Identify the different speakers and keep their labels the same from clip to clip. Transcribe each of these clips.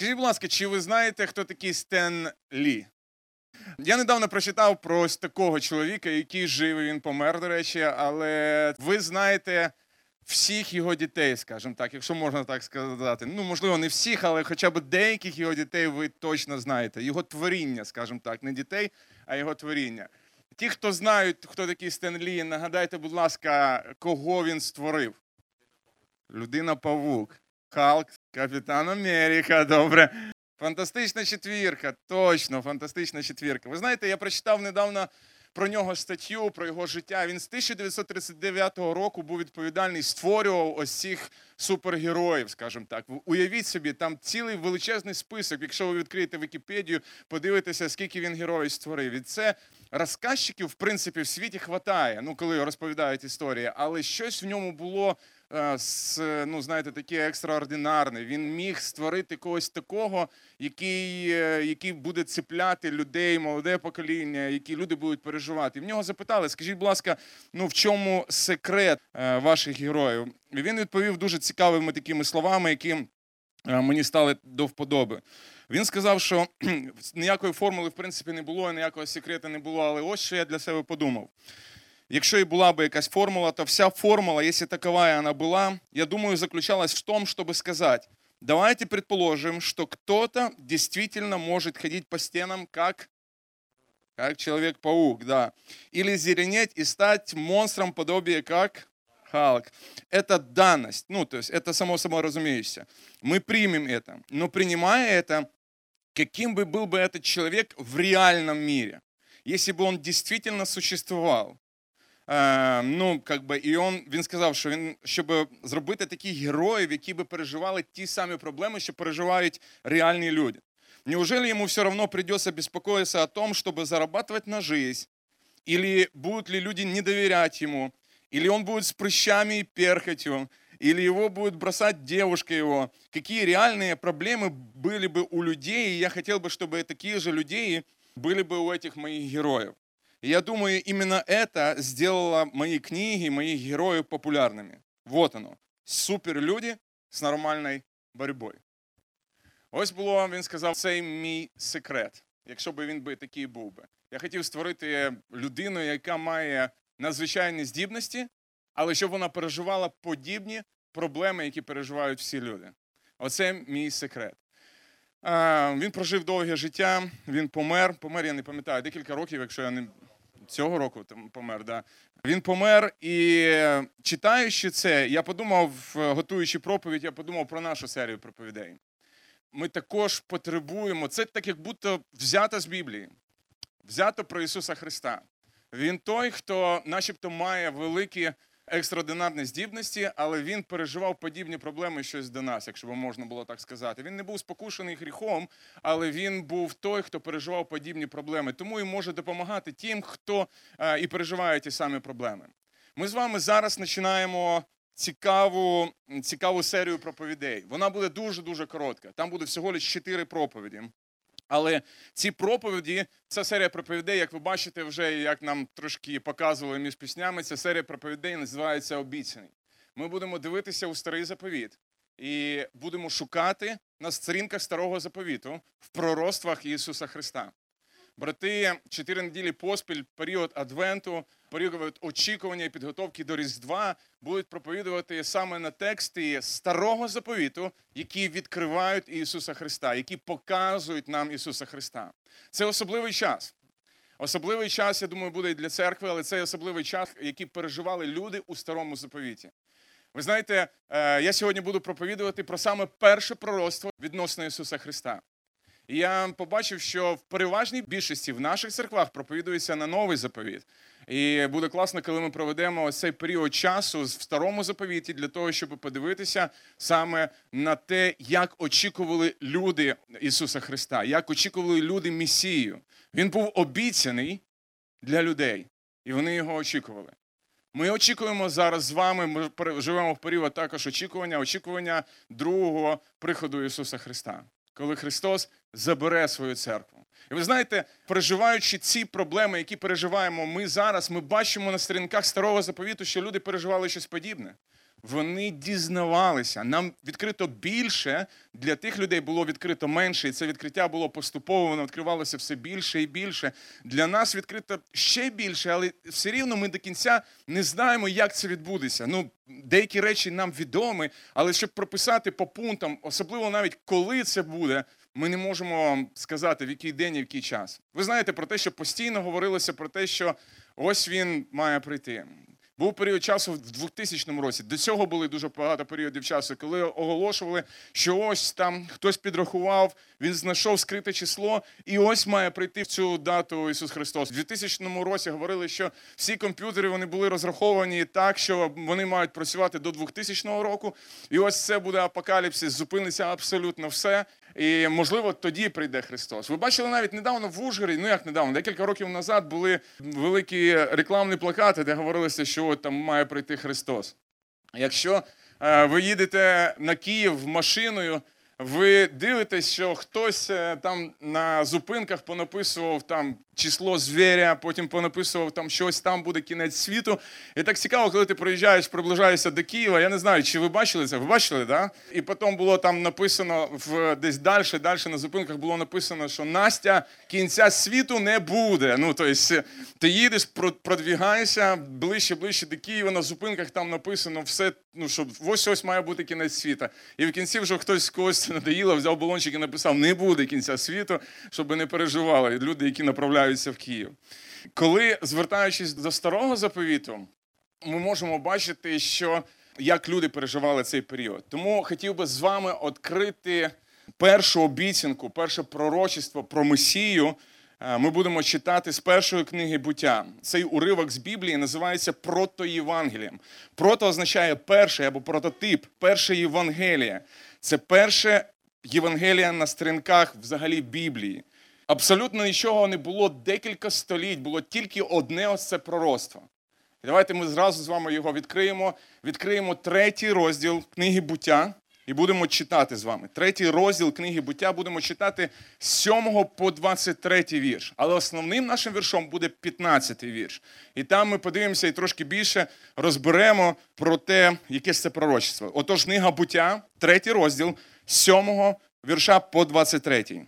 Speaker 1: Скажіть, будь ласка, чи ви знаєте, хто такий Стен Лі? Я недавно прочитав про ось такого чоловіка, який жив, і він помер, до речі, але ви знаєте всіх його дітей, скажімо так, якщо можна так сказати. Ну, можливо, не всіх, але хоча б деяких його дітей ви точно знаєте. Його творіння, скажімо так, не дітей, а його творіння. Ті, хто знають, хто такий Стен Лі, нагадайте, будь ласка, кого він створив? Людина Павук. Халк, Капітан Америка, добре. Фантастична четвірка, точно, фантастична четвірка. Ви знаєте, я прочитав недавно про нього статтю, про його життя. Він з 1939 року був відповідальний, створював ось цих супергероїв, скажімо так. Уявіть собі, там цілий величезний список. Якщо ви відкриєте Вікіпедію, подивитеся, скільки він героїв створив. І це розказчиків, в принципі, в світі хватає, ну коли розповідають історії, але щось в ньому було. Е, ну, знаєте, таке екстраординарне. Він міг створити когось такого, який е, який буде цепляти людей, молоде покоління, які люди будуть переживати. І в нього запитали: скажіть, будь ласка, ну в чому секрет е, ваших героїв? І Він відповів дуже цікавими такими словами, які мені стали до вподоби. Він сказав, що ніякої формули в принципі не було, ніякого секрету не було, але ось що я для себе подумав. Якщо і була би якась формула, то вся формула, если таковая она была, я думаю, заключалась в том, чтобы сказать, давайте предположим, что кто-то действительно может ходить по стенам как, как Человек-паук, да. Или зеленеть и стать монстром подобие как Халк. Это данность, ну, то есть это само собой разумеющееся. Мы примем это, но принимая это, каким бы был бы этот человек в реальном мире, если бы он действительно существовал, ну, как би, І он, він сказав, що він, щоб зробити таких героїв, які би переживали ті самі проблеми, що переживають реальні люди. Неужели ему все равно придется беспокоиться о том, чтобы зарабатывать на жизнь? Или будут ли люди не доверять ему? Или он будет с прыщами и перхотью? Или его будет бросать девушка его? Какие реальные проблемы были бы у людей? И я хотел бы, чтобы такие же люди были бы у этих моих героев. И я думаю, именно это сделало мои книги, моих героев популярными. Вот оно. Суперлюди з нормальною боротьбою. Ось було, він сказав, це мій секрет, якщо б він би такий був би. Я хотів створити людину, яка має надзвичайні здібності, але щоб вона переживала подібні проблеми, які переживають всі люди. Оце мій секрет. Він прожив довге життя, він помер. Помер, я не пам'ятаю, декілька років, якщо я не цього року помер. Да. Він помер, і читаючи це, я подумав, готуючи проповідь, я подумав про нашу серію проповідей. Ми також потребуємо, це так, як будто взято з Біблії, взято про Ісуса Христа. Він той, хто, начебто, має великі екстраординарні здібності, але він переживав подібні проблеми щось до нас, якщо б можна було так сказати. Він не був спокушений гріхом, але він був той, хто переживав подібні проблеми. Тому і може допомагати тим, хто е, і переживає ті самі проблеми. Ми з вами зараз починаємо. Цікаву цікаву серію проповідей. Вона буде дуже дуже коротка. Там буде всього лише чотири проповіді. Але ці проповіді, ця серія проповідей, як ви бачите, вже як нам трошки показували між піснями, ця серія проповідей називається Обіцяний. Ми будемо дивитися у старий заповіт і будемо шукати на сторінках старого заповіту в пророцтвах Ісуса Христа. Брати, чотири неділі поспіль, період Адвенту, період очікування і підготовки до Різдва будуть проповідувати саме на тексти старого заповіту, які відкривають Ісуса Христа, які показують нам Ісуса Христа. Це особливий час. Особливий час, я думаю, буде і для церкви, але це особливий час, який переживали люди у старому заповіті. Ви знаєте, е, я сьогодні буду проповідувати про саме перше пророцтво відносно Ісуса Христа. Я побачив, що в переважній більшості в наших церквах проповідується на новий заповіт. І буде класно, коли ми проведемо цей період часу в старому заповіті для того, щоб подивитися саме на те, як очікували люди Ісуса Христа, як очікували люди Месію. Він був обіцяний для людей, і вони його очікували. Ми очікуємо зараз з вами. Ми живемо в період також очікування, очікування другого приходу Ісуса Христа коли Христос забере свою церкву. І ви знаєте, переживаючи ці проблеми, які переживаємо ми зараз, ми бачимо на сторінках старого заповіту, що люди переживали щось подібне. Вони дізнавалися. Нам відкрито більше, для тих людей було відкрито менше, і це відкриття було поступово, воно відкривалося все більше і більше. Для нас відкрито ще більше, але все рівно ми до кінця не знаємо, як це відбудеться. Ну, деякі речі нам відомі, але щоб прописати по пунктам, особливо навіть коли це буде, ми не можемо сказати, в який день і в який час. Ви знаєте про те, що постійно говорилося про те, що ось він має прийти. Був період часу в 2000 році. До цього були дуже багато періодів часу, коли оголошували, що ось там хтось підрахував, він знайшов скрите число, і ось має прийти в цю дату Ісус Христос. У 2000 році говорили, що всі комп'ютери вони були розраховані так, що вони мають працювати до 2000 року. І ось це буде апокаліпсис, зупиниться абсолютно все. І можливо тоді прийде Христос. Ви бачили навіть недавно в Ужгороді, ну як недавно, декілька років назад були великі рекламні плакати, де говорилося, що от там має прийти Христос. Якщо е, ви їдете на Київ машиною, ви дивитесь, що хтось е, там на зупинках понаписував там число звіря, потім понаписував там щось, там буде кінець світу. І так цікаво, коли ти приїжджаєш, приближаєшся до Києва. Я не знаю, чи ви бачили це? Ви бачили, да? І потім було там написано в десь далі, далі на зупинках було написано, що Настя кінця світу не буде. Ну, тобто, ти їдеш, продвігаєшся ближче, ближче до Києва. На зупинках там написано все, ну що ось ось має бути кінець світу. І в кінці вже хтось когось надоїло, взяв балончик і написав: не буде кінця світу, щоб не переживали люди, які направляють повертаються в Київ. Коли, звертаючись до старого заповіту, ми можемо бачити, що як люди переживали цей період. Тому хотів би з вами відкрити першу обіцянку, перше пророчество про Месію. Е, ми будемо читати з першої книги буття. Цей уривок з Біблії називається протоєвангелієм. Прото означає перший або прототип, перше Євангеліє. Це перше Євангелія на сторінках взагалі Біблії абсолютно нічого не було декілька століть, було тільки одне ось це пророцтво. І давайте ми зразу з вами його відкриємо. Відкриємо третій розділ книги буття і будемо читати з вами. Третій розділ книги буття будемо читати з 7 по 23 вірш. Але основним нашим віршом буде 15 вірш. І там ми подивимося і трошки більше розберемо про те, яке це пророчество. Отож, книга буття, третій розділ з 7 вірша по 23.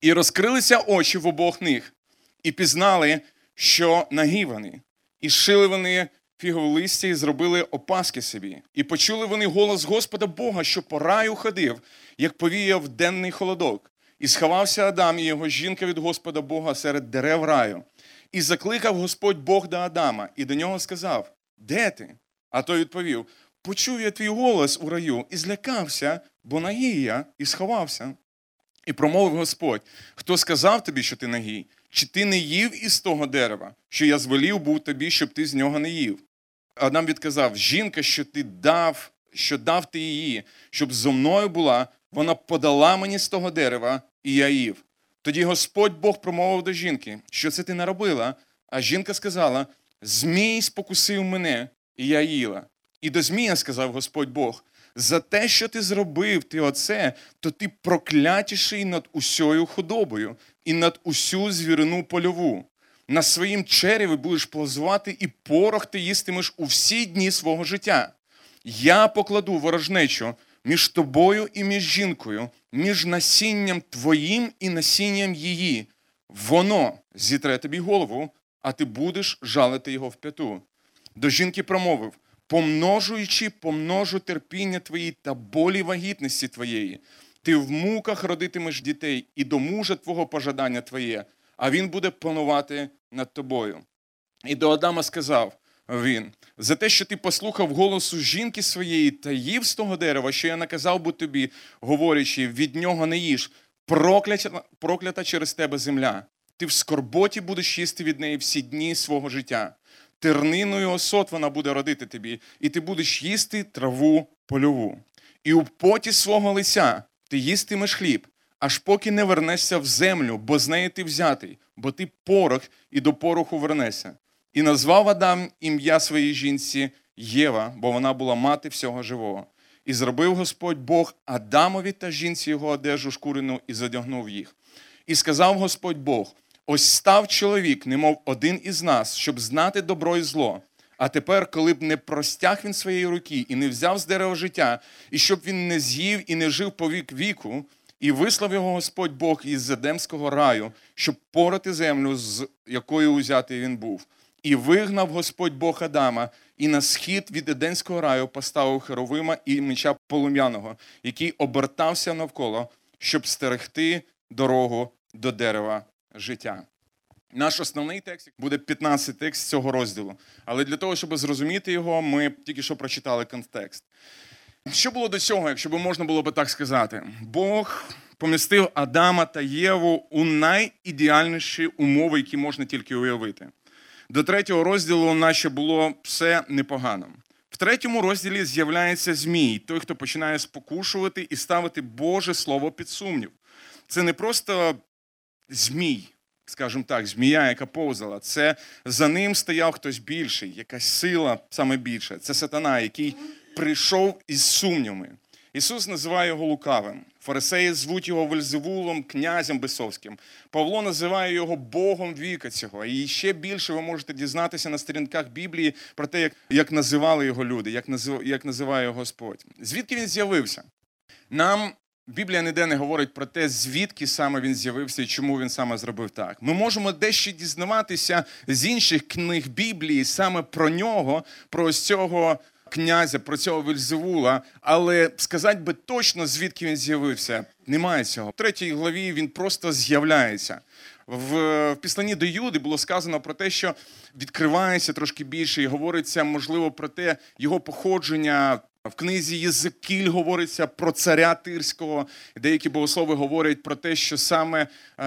Speaker 1: І розкрилися очі в обох них, і пізнали, що нагі вони, і шили вони фігове листя, і зробили опаски собі. І почули вони голос Господа Бога, що по раю ходив, як повіяв денний холодок. І сховався Адам і його жінка від Господа Бога серед дерев раю. І закликав Господь Бог до Адама, і до нього сказав: Де ти? А той відповів: Почув я твій голос у раю, і злякався, бо нагий я, і сховався. І промовив Господь: хто сказав тобі, що ти нагій? Чи ти не їв із того дерева, що я звелів був тобі, щоб ти з нього не їв? Адам відказав: Жінка, що ти дав, що дав ти її, щоб зо мною була, вона подала мені з того дерева, і я їв. Тоді Господь Бог промовив до жінки, що це ти наробила? А жінка сказала: Змій спокусив мене, і я їла. І до Змія сказав Господь Бог за те, що ти зробив ти оце, то ти проклятіший над усьою худобою і над усю звірину польову. На своїм череві будеш плазувати, і порох ти їстимеш у всі дні свого життя. Я покладу ворожнечу між тобою і між жінкою, між насінням твоїм і насінням її. Воно зітре тобі голову, а ти будеш жалити його в п'яту. До жінки промовив помножуючи, помножу терпіння твої та болі вагітності твоєї. Ти в муках родитимеш дітей, і до мужа твого пожадання твоє, а він буде панувати над тобою. І до Адама сказав він: за те, що ти послухав голосу жінки своєї та їв з того дерева, що я наказав би тобі, говорячи, від нього не їж, проклята, проклята через тебе земля. Ти в скорботі будеш їсти від неї всі дні свого життя терниною осот вона буде родити тобі, і ти будеш їсти траву польову. І у поті свого лиця ти їстимеш хліб, аж поки не вернешся в землю, бо з неї ти взятий, бо ти порох і до пороху вернешся. І назвав Адам ім'я своїй жінці Єва, бо вона була мати всього живого. І зробив Господь Бог Адамові та жінці його одежу шкурину і задягнув їх. І сказав Господь Бог: Ось став чоловік, немов один із нас, щоб знати добро і зло. А тепер, коли б не простяг він своєї руки і не взяв з дерева життя, і щоб він не з'їв і не жив по вік віку, і вислав його Господь Бог із Едемського раю, щоб порати землю, з якої узятий він був. І вигнав Господь Бог Адама, і на схід від Еденського раю поставив Херовима і меча полум'яного, який обертався навколо, щоб стерегти дорогу до дерева життя. Наш основний текст буде 15 текст цього розділу. Але для того, щоб зрозуміти його, ми тільки що прочитали контекст. Що було до цього, якщо б можна було би так сказати? Бог помістив Адама та Єву у найідеальніші умови, які можна тільки уявити. До третього розділу, наче було все непогано. В третьому розділі з'являється Змій, той, хто починає спокушувати і ставити Боже Слово під сумнів. Це не просто змій, скажімо так, змія, яка повзала. Це за ним стояв хтось більший, якась сила саме більша. Це сатана, який прийшов із сумнівами. Ісус називає його лукавим. Фарисеї звуть його Вельзевулом, князем Бесовським. Павло називає його Богом віка цього. І ще більше ви можете дізнатися на сторінках Біблії про те, як як називали його люди, як назив, як називає його Господь. Звідки він з'явився? Нам Біблія ніде не говорить про те, звідки саме він з'явився і чому він саме зробив так. Ми можемо дещо дізнаватися з інших книг Біблії саме про нього, про ось цього князя, про цього Вельзевула, але сказати би точно, звідки він з'явився, немає цього. В третій главі він просто з'являється. В післанні до Юди було сказано про те, що відкривається трошки більше, і говориться, можливо, про те, його походження. В книзі Єзекіль говориться про царя Тирського. Деякі богослови говорять про те, що саме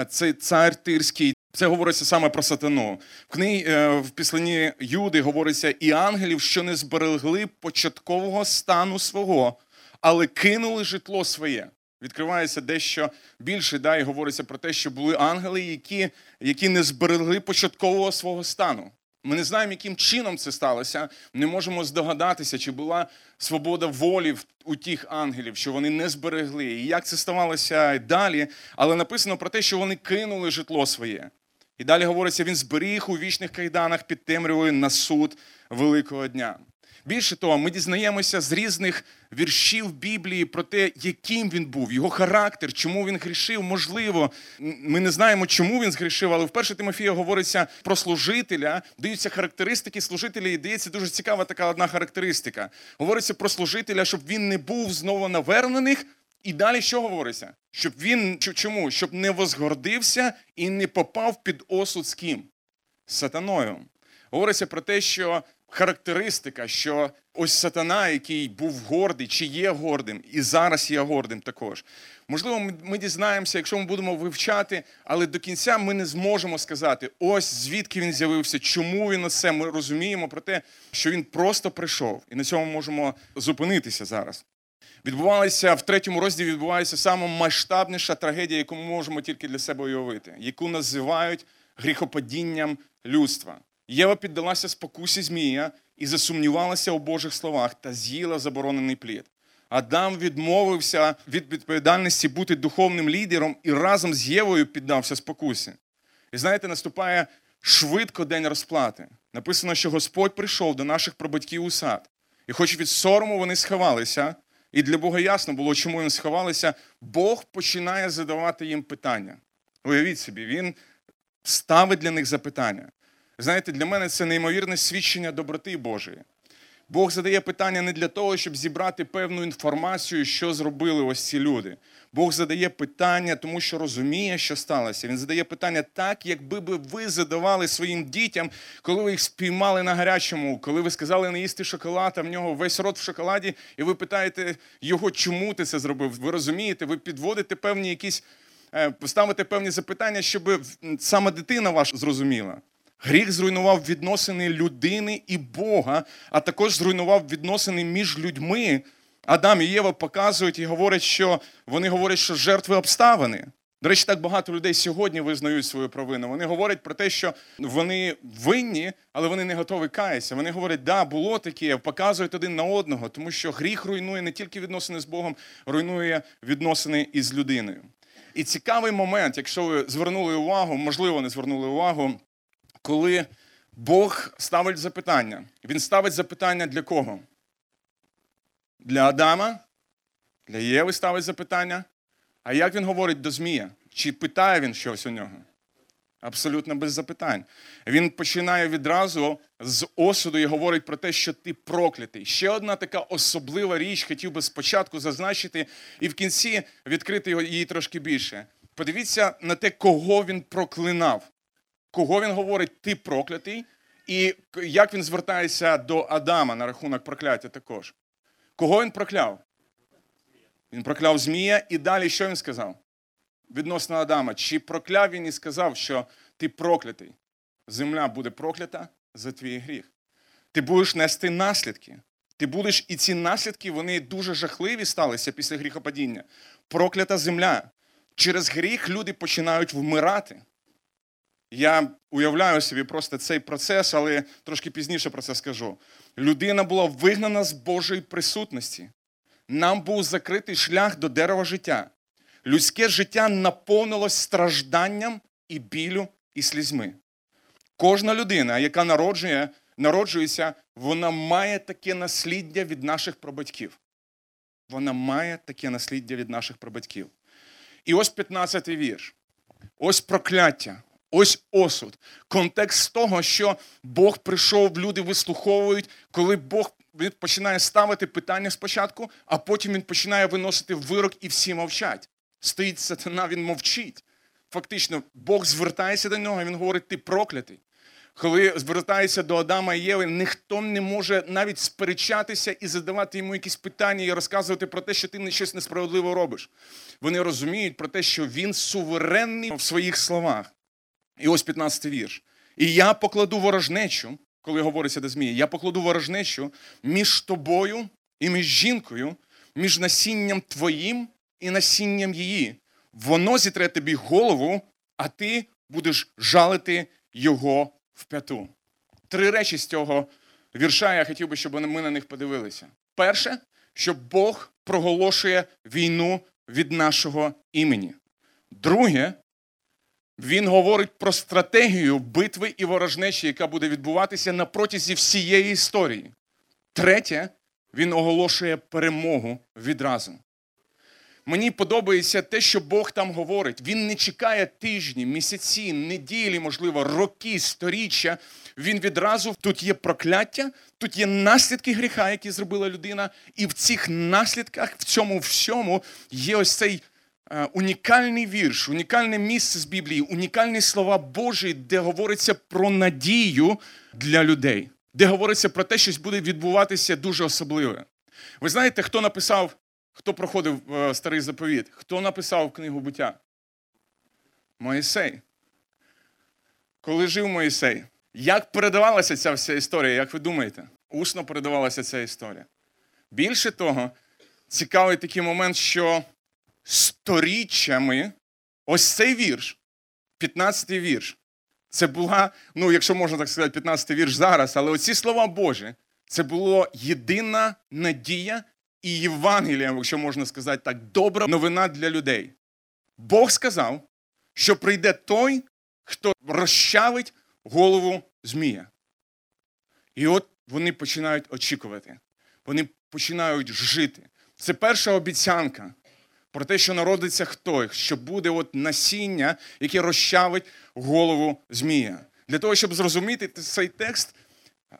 Speaker 1: цей цар Тирський це говориться саме про сатану. В книгі е, в післанні Юди говориться і ангелів, що не зберегли початкового стану свого, але кинули житло своє. Відкривається дещо більше, да, і говориться про те, що були ангели, які, які не зберегли початкового свого стану. Ми не знаємо, яким чином це сталося. Не можемо здогадатися, чи була свобода волі у тих ангелів, що вони не зберегли, і як це ставалося далі. Але написано про те, що вони кинули житло своє. І далі говориться, він зберіг у вічних кайданах під темрявою на суд Великого дня. Більше того, ми дізнаємося з різних віршів Біблії про те, яким він був, його характер, чому він грішив. Можливо, ми не знаємо, чому він згрішив, але в перше Тимофія говориться про служителя, даються характеристики служителя, і дається дуже цікава така одна характеристика. Говориться про служителя, щоб він не був знову навернених, і далі що говориться? Щоб він чому? Щоб не возгордився і не попав під осуд з ким? Сатаною. Говориться про те, що характеристика, що ось сатана, який був гордий, чи є гордим, і зараз є гордим також. Можливо, ми дізнаємося, якщо ми будемо вивчати, але до кінця ми не зможемо сказати, ось звідки він з'явився, чому він оце. Ми розуміємо про те, що він просто прийшов, і на цьому можемо зупинитися зараз відбувалася в третьому розділі відбувається саме масштабніша трагедія, яку ми можемо тільки для себе уявити, яку називають гріхопадінням людства. Єва піддалася спокусі Змія і засумнівалася у Божих словах та з'їла заборонений плід. Адам відмовився від відповідальності бути духовним лідером і разом з Євою піддався спокусі. І знаєте, наступає швидко день розплати. Написано, що Господь прийшов до наших прабатьків у сад. І хоч від сорому вони сховалися, і для Бога ясно було, чому вони сховалися. Бог починає задавати їм питання. Уявіть собі, він ставить для них запитання. Знаєте, для мене це неймовірне свідчення доброти Божої. Бог задає питання не для того, щоб зібрати певну інформацію, що зробили ось ці люди. Бог задає питання, тому що розуміє, що сталося. Він задає питання так, якби би ви задавали своїм дітям, коли ви їх спіймали на гарячому, коли ви сказали не їсти шоколад, а в нього весь рот в шоколаді, і ви питаєте його, чому ти це зробив? Ви розумієте, ви підводите певні якісь, е, ставите певні запитання, щоб саме дитина ваша зрозуміла. Гріх зруйнував відносини людини і Бога, а також зруйнував відносини між людьми. Адам і Єва показують і говорять, що вони говорять, що жертви обставини. До речі, так багато людей сьогодні визнають свою провину. Вони говорять про те, що вони винні, але вони не готові каятися. Вони говорять, да, було таке, показують один на одного, тому що гріх руйнує не тільки відносини з Богом, руйнує відносини із людиною. І цікавий момент, якщо ви звернули увагу, можливо, не звернули увагу, коли Бог ставить запитання. Він ставить запитання для кого? Для Адама, для Єви ставить запитання. А як він говорить до Змія? Чи питає він щось у нього? Абсолютно без запитань. Він починає відразу з осуду і говорить про те, що ти проклятий. Ще одна така особлива річ, хотів би спочатку зазначити, і в кінці відкрити її трошки більше. Подивіться на те, кого він проклинав, кого він говорить, ти проклятий, і як він звертається до Адама на рахунок прокляття також. Кого він прокляв? Він прокляв Змія, і далі що він сказав? Відносно Адама. Чи прокляв він і сказав, що ти проклятий? Земля буде проклята за твій гріх. Ти будеш нести наслідки. Ти будеш, і ці наслідки вони дуже жахливі сталися після гріхопадіння. Проклята земля. Через гріх люди починають вмирати. Я уявляю собі просто цей процес, але трошки пізніше про це скажу. Людина була вигнана з Божої присутності. Нам був закритий шлях до дерева життя. Людське життя наповнилось стражданням і білю, і слізьми. Кожна людина, яка народжує, народжується, вона має таке насліддя від наших прабатьків. Вона має таке насліддя від наших прабатьків. І ось 15-й вірш. Ось прокляття, ось осуд. Контекст того, що Бог прийшов, люди вислуховують, коли Бог він починає ставити питання спочатку, а потім він починає виносити вирок, і всі мовчать. Стоїть сатана, він мовчить. Фактично, Бог звертається до нього, він говорить: ти проклятий. Коли звертається до Адама і Єви, ніхто не може навіть сперечатися і задавати йому якісь питання і розказувати про те, що ти щось несправедливо робиш. Вони розуміють про те, що він суверенний в своїх словах. І ось 15 вірш. І я покладу ворожнечу, коли говориться до Змії, я покладу ворожнечу між тобою і між жінкою, між насінням твоїм і насінням її. Воно зітре тобі голову, а ти будеш жалити його в п'яту. Три речі з цього вірша я хотів би, щоб ми на них подивилися. Перше, що Бог проголошує війну від нашого імені. Друге, він говорить про стратегію битви і ворожнечі, яка буде відбуватися на протязі всієї історії. Третє, він оголошує перемогу відразу. Мені подобається те, що Бог там говорить. Він не чекає тижні, місяці, неділі, можливо, роки, сторіччя. Він відразу тут є прокляття, тут є наслідки гріха, які зробила людина, і в цих наслідках, в цьому всьому є ось цей унікальний вірш, унікальне місце з Біблії, унікальні слова Божі, де говориться про надію для людей, де говориться про те, що буде відбуватися дуже особливе. Ви знаєте, хто написав Хто проходив е, старий заповіт? Хто написав книгу буття? Моїсей. Коли жив Моїсей, як передавалася ця вся історія, як ви думаєте? Усно передавалася ця історія. Більше того, цікавий такий момент, що сторіччями ось цей вірш, 15-й вірш, це була, ну, якщо можна так сказати, 15-й вірш зараз, але оці слова Божі, це була єдина надія і Євангелієм, якщо можна сказати так, добра новина для людей. Бог сказав, що прийде той, хто розчавить голову Змія. І от вони починають очікувати, вони починають жити. Це перша обіцянка про те, що народиться хто, що буде от насіння, яке розчавить голову Змія. Для того, щоб зрозуміти цей текст,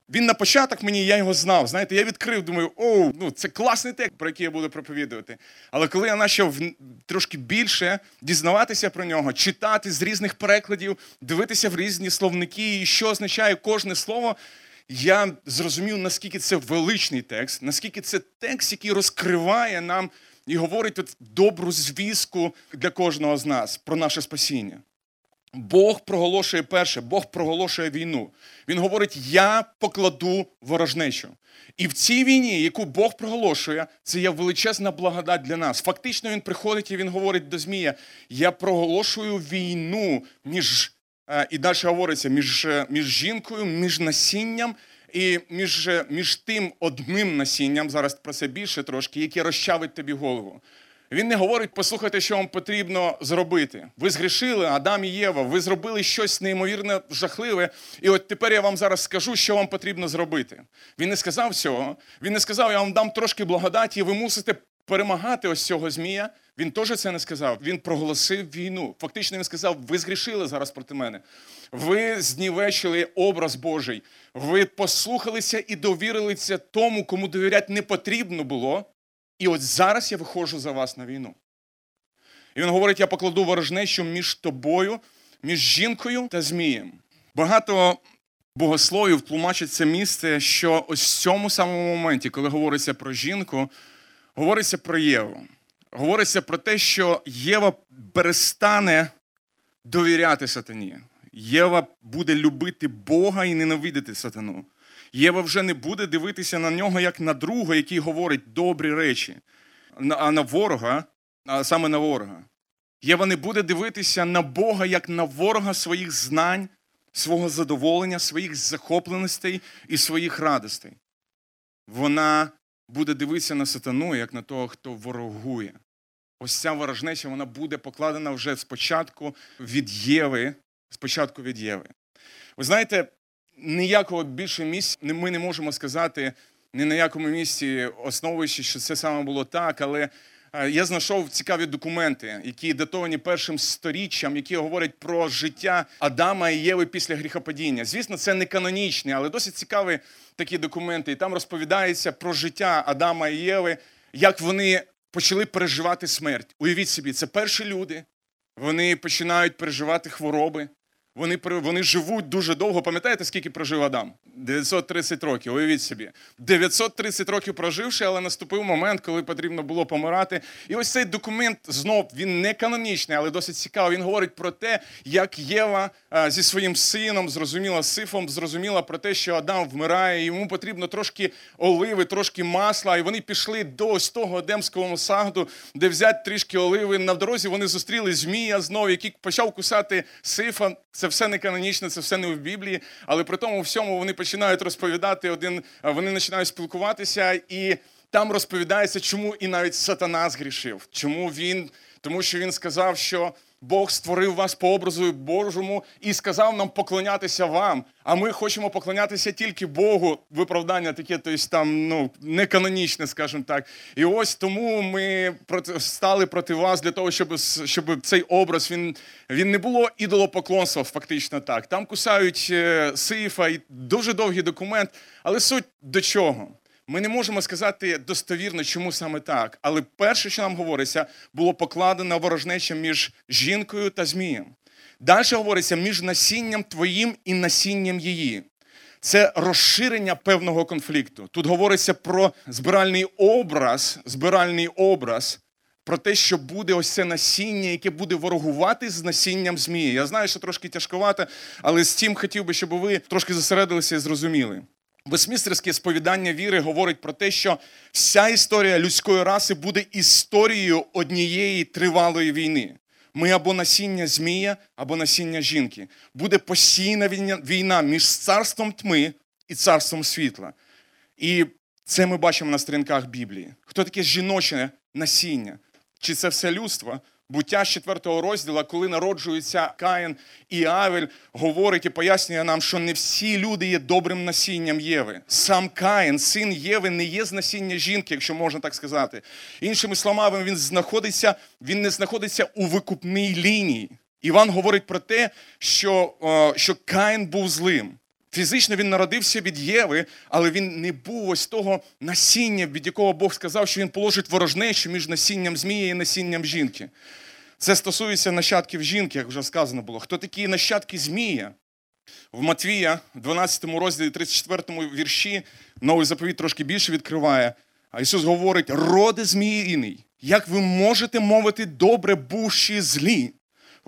Speaker 1: він на початок мені, я його знав. Знаєте, я відкрив, думаю, о, ну це класний текст, про який я буду проповідувати. Але коли я почав трошки більше дізнаватися про нього, читати з різних перекладів, дивитися в різні словники, і що означає кожне слово, я зрозумів, наскільки це величний текст, наскільки це текст, який розкриває нам і говорить тут добру звістку для кожного з нас про наше спасіння. Бог проголошує перше, Бог проголошує війну. Він говорить: Я покладу ворожнечу. І в цій війні, яку Бог проголошує, це є величезна благодать для нас. Фактично, він приходить і він говорить до Змія: Я проголошую війну між е, і далі говориться між е, між жінкою, між насінням і між е, між тим одним насінням, зараз про це більше трошки, яке розчавить тобі голову. Він не говорить, послухайте, що вам потрібно зробити. Ви згрішили, Адам і Єва, ви зробили щось неймовірно жахливе, і от тепер я вам зараз скажу, що вам потрібно зробити. Він не сказав цього. Він не сказав, я вам дам трошки благодаті, ви мусите перемагати ось цього змія. Він теж це не сказав. Він проголосив війну. Фактично, він сказав: ви згрішили зараз проти мене. Ви знівечили образ Божий. Ви послухалися і довірилися тому, кому довіряти не потрібно було. І от зараз я виходжу за вас на війну. І він говорить: я покладу ворожнечу між тобою, між жінкою та змієм. Багато богословів тлумачать це місце, що ось в цьому самому моменті, коли говориться про жінку, говориться про Єву. Говориться про те, що Єва перестане довіряти сатані. Єва буде любити Бога і ненавидити сатану. Єва вже не буде дивитися на нього як на друга, який говорить добрі речі, а на ворога, а саме на ворога. Єва не буде дивитися на Бога як на ворога своїх знань, свого задоволення, своїх захопленостей і своїх радостей. Вона буде дивитися на сатану як на того, хто ворогує. Ось ця ворожнеча вона буде покладена вже спочатку від Єви. Спочатку від Єви. Ви знаєте, ніякого більше місця ми не можемо сказати ні на якому місці, основуючи, що це саме було так, але я знайшов цікаві документи, які датовані першим сторіччям, які говорять про життя Адама і Єви після гріхопадіння. Звісно, це не канонічні, але досить цікаві такі документи. І там розповідається про життя Адама і Єви, як вони почали переживати смерть. Уявіть собі, це перші люди. Вони починають переживати хвороби. Вони вони живуть дуже довго. Пам'ятаєте, скільки прожив Адам? 930 років. Уявіть собі. 930 років проживши, але наступив момент, коли потрібно було помирати. І ось цей документ знов він не канонічний, але досить цікавий. Він говорить про те, як Єва зі своїм сином зрозуміла сифом, зрозуміла про те, що Адам вмирає. Йому потрібно трошки оливи, трошки масла. І вони пішли до ось того Едемського сагду, де взяти трішки оливи. На дорозі вони зустріли Змія знову, який почав кусати сифа. Це все не канонічне, це все не в Біблії, але при тому всьому вони починають розповідати один, вони починають спілкуватися, і там розповідається, чому і навіть сатана згрішив. Чому він, тому що він сказав, що Бог створив вас по образу Божому і сказав нам поклонятися вам. А ми хочемо поклонятися тільки Богу. Виправдання таке, тобто там ну не канонічне, скажімо так. І ось тому ми стали проти вас для того, щоб щоб цей образ він він не було ідолопоклонства, фактично так. Там кусають е, сифа і дуже довгий документ. Але суть до чого? Ми не можемо сказати достовірно, чому саме так. Але перше, що нам говориться, було покладено ворожнеча між жінкою та змієм. Далі говориться між насінням твоїм і насінням її. Це розширення певного конфлікту. Тут говориться про збиральний образ, збиральний образ, про те, що буде ось це насіння, яке буде ворогувати з насінням змії. Я знаю, що трошки тяжковато, але з цим хотів би, щоб ви трошки зосередилися і зрозуміли. Весмістерське сповідання віри говорить про те, що вся історія людської раси буде історією однієї тривалої війни. Ми або насіння змія, або насіння жінки. Буде постійна війна між царством тьми і царством світла. І це ми бачимо на сторінках Біблії. Хто таке жіноче насіння? Чи це все людство? Буття з 4 розділу, коли народжується Каїн і Авель, говорить і пояснює нам, що не всі люди є добрим насінням Єви. Сам Каїн, син Єви, не є з насіння жінки, якщо можна так сказати. Іншими словами, він знаходиться, він не знаходиться у викупній лінії. Іван говорить про те, що, що Каїн був злим. Фізично він народився від Єви, але він не був ось того насіння, від якого Бог сказав, що він положить ворожнечу між насінням змії і насінням жінки. Це стосується нащадків жінки, як вже сказано було. Хто такі нащадки Змія? В Матвія, 12 розділі, 34 вірші, новий заповіт трошки більше відкриває. А Ісус говорить: роди зміїний, як ви можете мовити добре, бувші злі?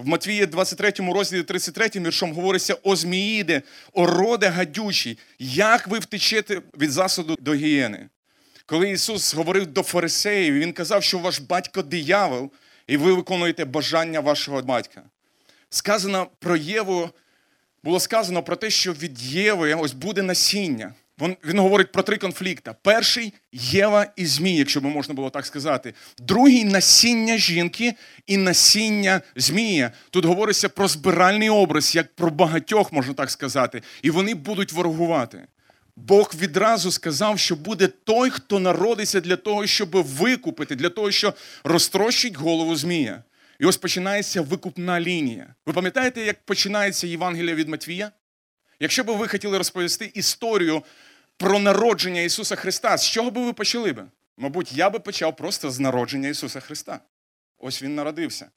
Speaker 1: В Матвії 23 розділі 33 віршом говориться о Зміїде, о роде гадючий, як ви втечете від засуду до гієни. Коли Ісус говорив до фарисеїв, Він казав, що ваш батько диявол, і ви виконуєте бажання вашого батька. Сказано про Єву, було сказано про те, що від Єви ось буде насіння. Він, говорить про три конфлікти. Перший Єва і Змій, якщо б можна було так сказати. Другий насіння жінки і насіння Змія. Тут говориться про збиральний образ, як про багатьох, можна так сказати, і вони будуть ворогувати. Бог відразу сказав, що буде той, хто народиться для того, щоб викупити, для того, щоб розтрощить голову Змія. І ось починається викупна лінія. Ви пам'ятаєте, як починається Євангелія від Матвія? Якщо б ви хотіли розповісти історію про народження Ісуса Христа, з чого би ви почали би? Мабуть, я би почав просто з народження Ісуса Христа. Ось Він народився.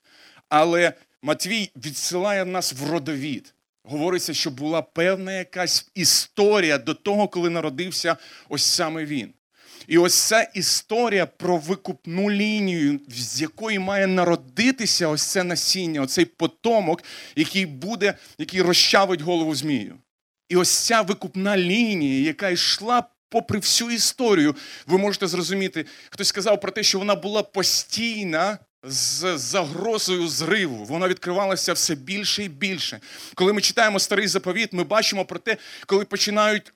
Speaker 1: Але Матвій відсилає нас в родовід. Говориться, що була певна якась історія до того, коли народився ось саме він. І ось ця історія про викупну лінію, з якої має народитися ось це насіння, оцей потомок, який буде, який розчавить голову Змію. І ось ця викупна лінія, яка йшла попри всю історію, ви можете зрозуміти, хтось сказав про те, що вона була постійна з загрозою зриву. Вона відкривалася все більше і більше. Коли ми читаємо старий заповіт, ми бачимо про те, коли починають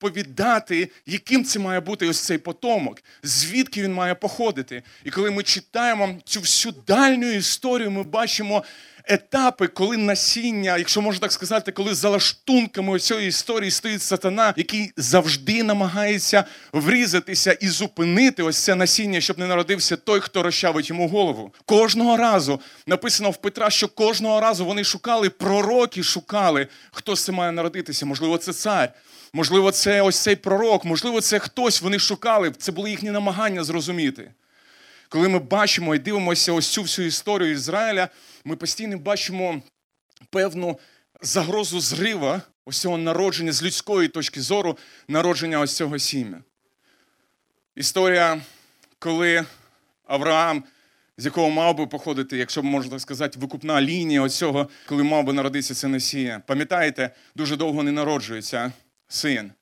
Speaker 1: розповідати, яким це має бути ось цей потомок, звідки він має походити. І коли ми читаємо цю всю дальню історію, ми бачимо. Етапи, коли насіння, якщо можна так сказати, коли за лаштунками цієї історії стоїть сатана, який завжди намагається врізатися і зупинити ось це насіння, щоб не народився той, хто розчавить йому голову. Кожного разу написано в Петра, що кожного разу вони шукали, пророки шукали, хто це має народитися. Можливо, це цар, можливо, це ось цей пророк, можливо, це хтось. Вони шукали. Це були їхні намагання зрозуміти. Коли ми бачимо і дивимося ось цю всю історію Ізраїля, ми постійно бачимо певну загрозу зрива ось цього народження з людської точки зору, народження ось цього сім'я. Історія, коли Авраам, з якого мав би походити, якщо можна сказати, викупна лінія ось цього, коли мав би народитися це Месія. Пам'ятаєте, дуже довго не народжується син.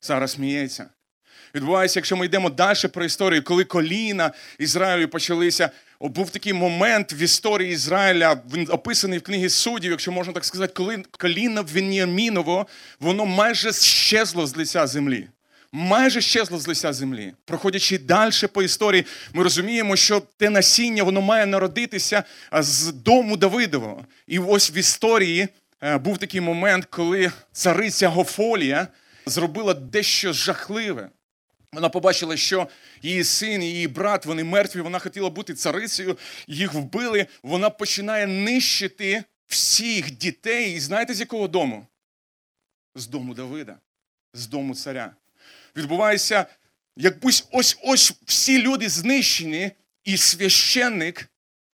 Speaker 1: Зараз сміється. Відбувається, якщо ми йдемо далі про історію, коли коліна Ізраїлю почалися. Був такий момент в історії Ізраїля, він описаний в книгі суддів, якщо можна так сказати, коли коліна Веніаміново, воно майже щезло з лиця землі. Майже щезло з лиця землі. Проходячи далі по історії, ми розуміємо, що те насіння воно має народитися з дому Давидового. І ось в історії був такий момент, коли цариця Гофолія зробила дещо жахливе. Вона побачила, що її син, і її брат, вони мертві. Вона хотіла бути царицею, їх вбили. Вона починає нищити всіх дітей. І знаєте, з якого дому? З дому Давида, з дому царя. Відбувається, якбусь ось ось всі люди знищені, і священник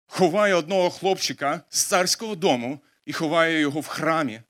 Speaker 1: ховає одного хлопчика з царського дому і ховає його в храмі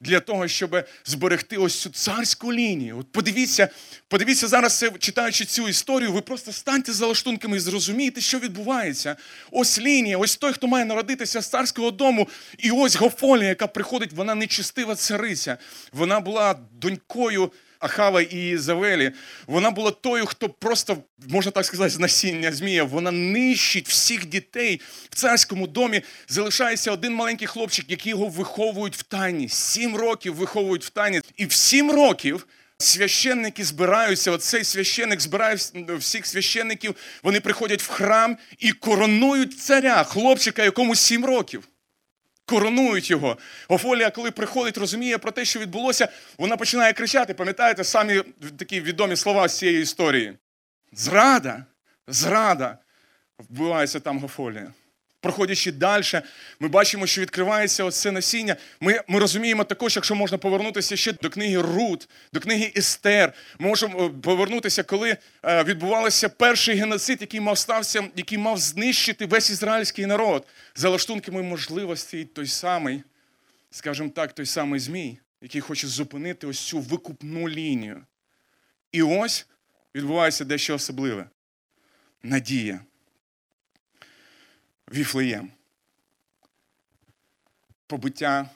Speaker 1: для того, щоб зберегти ось цю царську лінію. От подивіться, подивіться зараз, читаючи цю історію, ви просто станьте за лаштунками і зрозумієте, що відбувається. Ось лінія, ось той, хто має народитися з царського дому, і ось Гофолія, яка приходить, вона нечистива цариця. Вона була донькою. Ахава і Завелі, вона була тою, хто просто, можна так сказати, з насіння Змія, вона нищить всіх дітей. В царському домі залишається один маленький хлопчик, який його виховують в тайні. Сім років виховують в тайні. І в сім років священники збираються. Оцей священник збирає всіх священників, вони приходять в храм і коронують царя, хлопчика, якому сім років коронують його. Офолія, коли приходить, розуміє про те, що відбулося, вона починає кричати. Пам'ятаєте самі такі відомі слова з цієї історії? Зрада, зрада. Вбивається там Гофолія. Проходячи далі, ми бачимо, що відкривається оце насіння. Ми ми розуміємо також, якщо можна повернутися ще до книги Рут, до книги Естер. Ми можемо е, повернутися, коли е, відбувався перший геноцид, який мав стався, який мав знищити весь ізраїльський народ за лаштунками можливості той самий, скажімо так, той самий Змій, який хоче зупинити ось цю викупну лінію. І ось відбувається дещо особливе надія. Віфлеєм. Побиття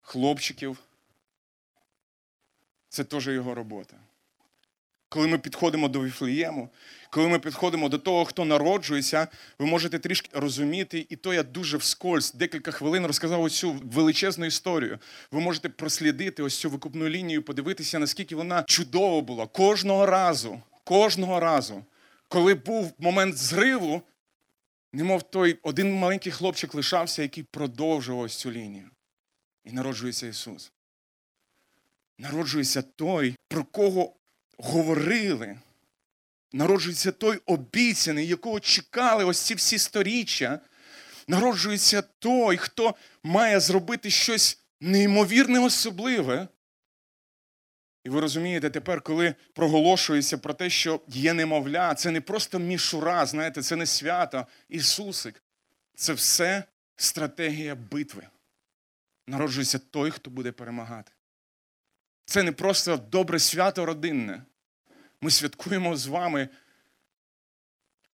Speaker 1: хлопчиків. Це теж його робота. коли ми підходимо до Віфлеєму, коли ми підходимо до того, хто народжується, ви можете трішки розуміти, і то я дуже вскользь декілька хвилин розказав ось цю величезну історію. Ви можете прослідити ось цю викупну лінію, подивитися, наскільки вона чудова була кожного разу, кожного разу, коли був момент зриву, немов той один маленький хлопчик лишався, який продовжував ось цю лінію. І народжується Ісус. Народжується той, про кого говорили. Народжується той обіцяний, якого чекали ось ці всі сторіччя. Народжується той, хто має зробити щось неймовірне особливе. І ви розумієте, тепер, коли проголошується про те, що є немовля, це не просто мішура, знаєте, це не свято, Ісусик. Це все стратегія битви. Народжується той, хто буде перемагати. Це не просто добре свято родинне. Ми святкуємо з вами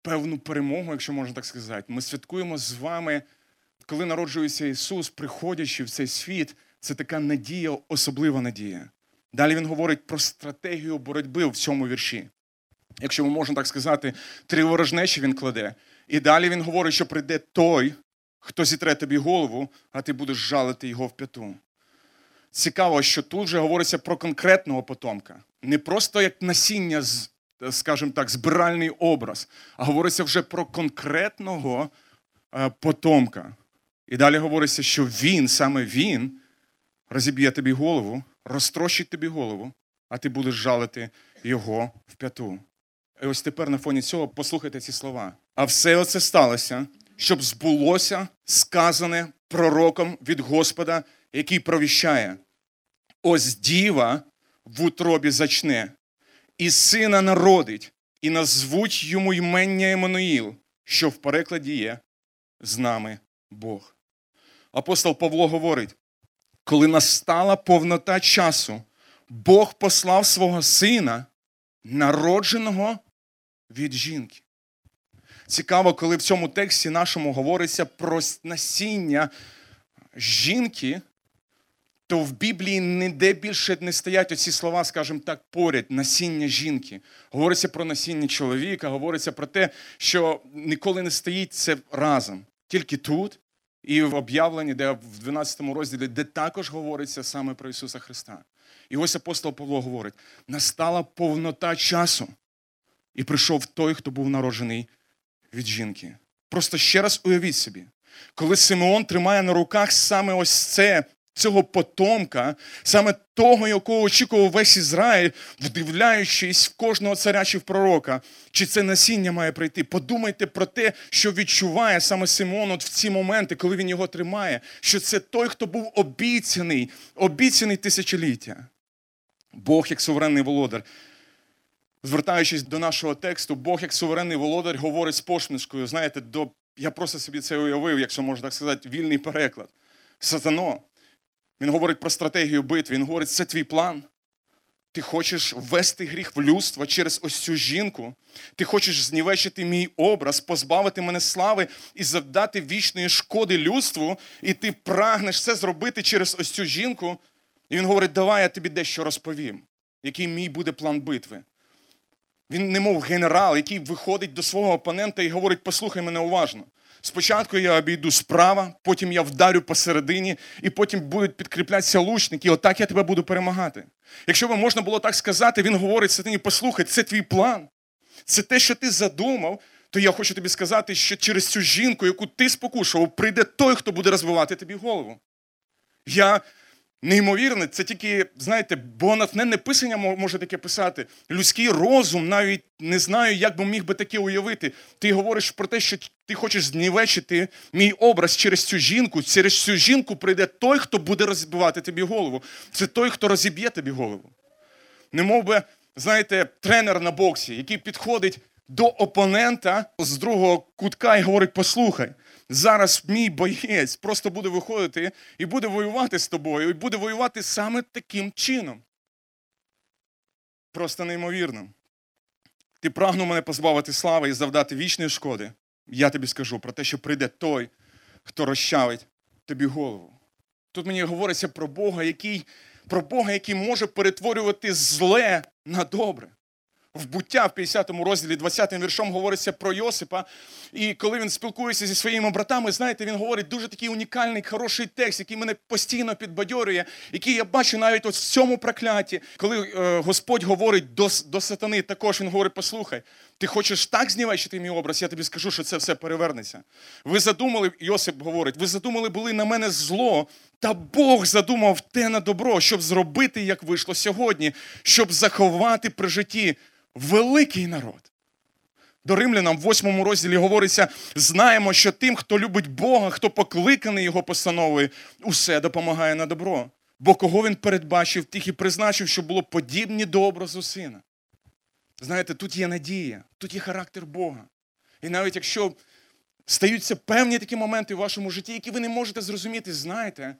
Speaker 1: певну перемогу, якщо можна так сказати. Ми святкуємо з вами, коли народжується Ісус, приходячи в цей світ, це така надія, особлива надія. Далі він говорить про стратегію боротьби в цьому вірші. Якщо ми можемо так сказати, три ворожнечі він кладе. І далі він говорить, що прийде той, хто зітре тобі голову, а ти будеш жалити його в п'яту. Цікаво, що тут вже говориться про конкретного потомка. Не просто як насіння, скажімо так, збиральний образ, а говориться вже про конкретного е, потомка. І далі говориться, що він, саме він, розіб'є тобі голову, розтрощить тобі голову, а ти будеш жалити його в п'яту. І ось тепер на фоні цього послухайте ці слова. А все це сталося, щоб збулося сказане пророком від Господа, який провіщає. Ось діва в утробі зачне, і сина народить, і назвуть йому ймення Еммануїл, що в перекладі є з нами Бог. Апостол Павло говорить: коли настала повнота часу, Бог послав свого сина, народженого від жінки. Цікаво, коли в цьому тексті нашому говориться про насіння жінки, то в Біблії ніде більше не стоять оці слова, скажімо так, поряд, насіння жінки. Говориться про насіння чоловіка, говориться про те, що ніколи не стоїть це разом. Тільки тут і в об'явленні, де в 12 розділі, де також говориться саме про Ісуса Христа. І ось апостол Павло говорить: настала повнота часу, і прийшов той, хто був народжений від жінки. Просто ще раз уявіть собі, коли Симеон тримає на руках саме ось це цього потомка, саме того, якого очікував весь Ізраїль, вдивляючись в кожного царя чи в пророка, чи це насіння має прийти. Подумайте про те, що відчуває саме Симон от в ці моменти, коли він його тримає, що це той, хто був обіцяний, обіцяний тисячоліття. Бог як суверенний володар. Звертаючись до нашого тексту, Бог як суверенний володар говорить з посмішкою. Знаєте, до я просто собі це уявив, якщо можна так сказати, вільний переклад. Сатано, він говорить про стратегію битви. Він говорить, це твій план. Ти хочеш ввести гріх в людство через ось цю жінку. Ти хочеш знівечити мій образ, позбавити мене слави і завдати вічної шкоди людству, і ти прагнеш це зробити через ось цю жінку. І він говорить, давай я тобі дещо розповім, який мій буде план битви. Він, немов генерал, який виходить до свого опонента і говорить: послухай мене уважно. Спочатку я обійду справа, потім я вдарю посередині, і потім будуть підкріплятися лучники, і отак я тебе буду перемагати. Якщо би можна було так сказати, він говорить сатані, послухай, це твій план. Це те, що ти задумав, то я хочу тобі сказати, що через цю жінку, яку ти спокушував, прийде той, хто буде розбивати тобі голову. Я неймовірне, це тільки, знаєте, бо натхненне писання може таке писати. Людський розум навіть не знаю, як би міг би таке уявити. Ти говориш про те, що ти хочеш знівечити мій образ через цю жінку. Через цю жінку прийде той, хто буде розбивати тобі голову. Це той, хто розіб'є тобі голову. Не мов би, знаєте, тренер на боксі, який підходить до опонента з другого кутка і говорить: послухай. Зараз мій боєць просто буде виходити і буде воювати з тобою, і буде воювати саме таким чином. Просто неймовірно. Ти прагнув мене позбавити слави і завдати вічної шкоди. Я тобі скажу про те, що прийде той, хто розчавить тобі голову. Тут мені говориться про Бога, який про Бога, який може перетворювати зле на добре. В буття в 50-му розділі 20-м віршом говориться про Йосипа. І коли він спілкується зі своїми братами, знаєте, він говорить дуже такий унікальний, хороший текст, який мене постійно підбадьорює, який я бачу навіть от в цьому прокляті. Коли е, Господь говорить до, до сатани, також він говорить: послухай, ти хочеш так знівечити мій образ, я тобі скажу, що це все перевернеться. Ви задумали, Йосип говорить, ви задумали були на мене зло, та Бог задумав те на добро, щоб зробити, як вийшло сьогодні, щоб заховати при житті великий народ. До римлянам в восьмому розділі говориться: знаємо, що тим, хто любить Бога, хто покликаний Його постановою, усе допомагає на добро. Бо кого він передбачив, тих і призначив, щоб було подібні до образу сина. Знаєте, тут є надія, тут є характер Бога. І навіть якщо стаються певні такі моменти в вашому житті, які ви не можете зрозуміти, знайте,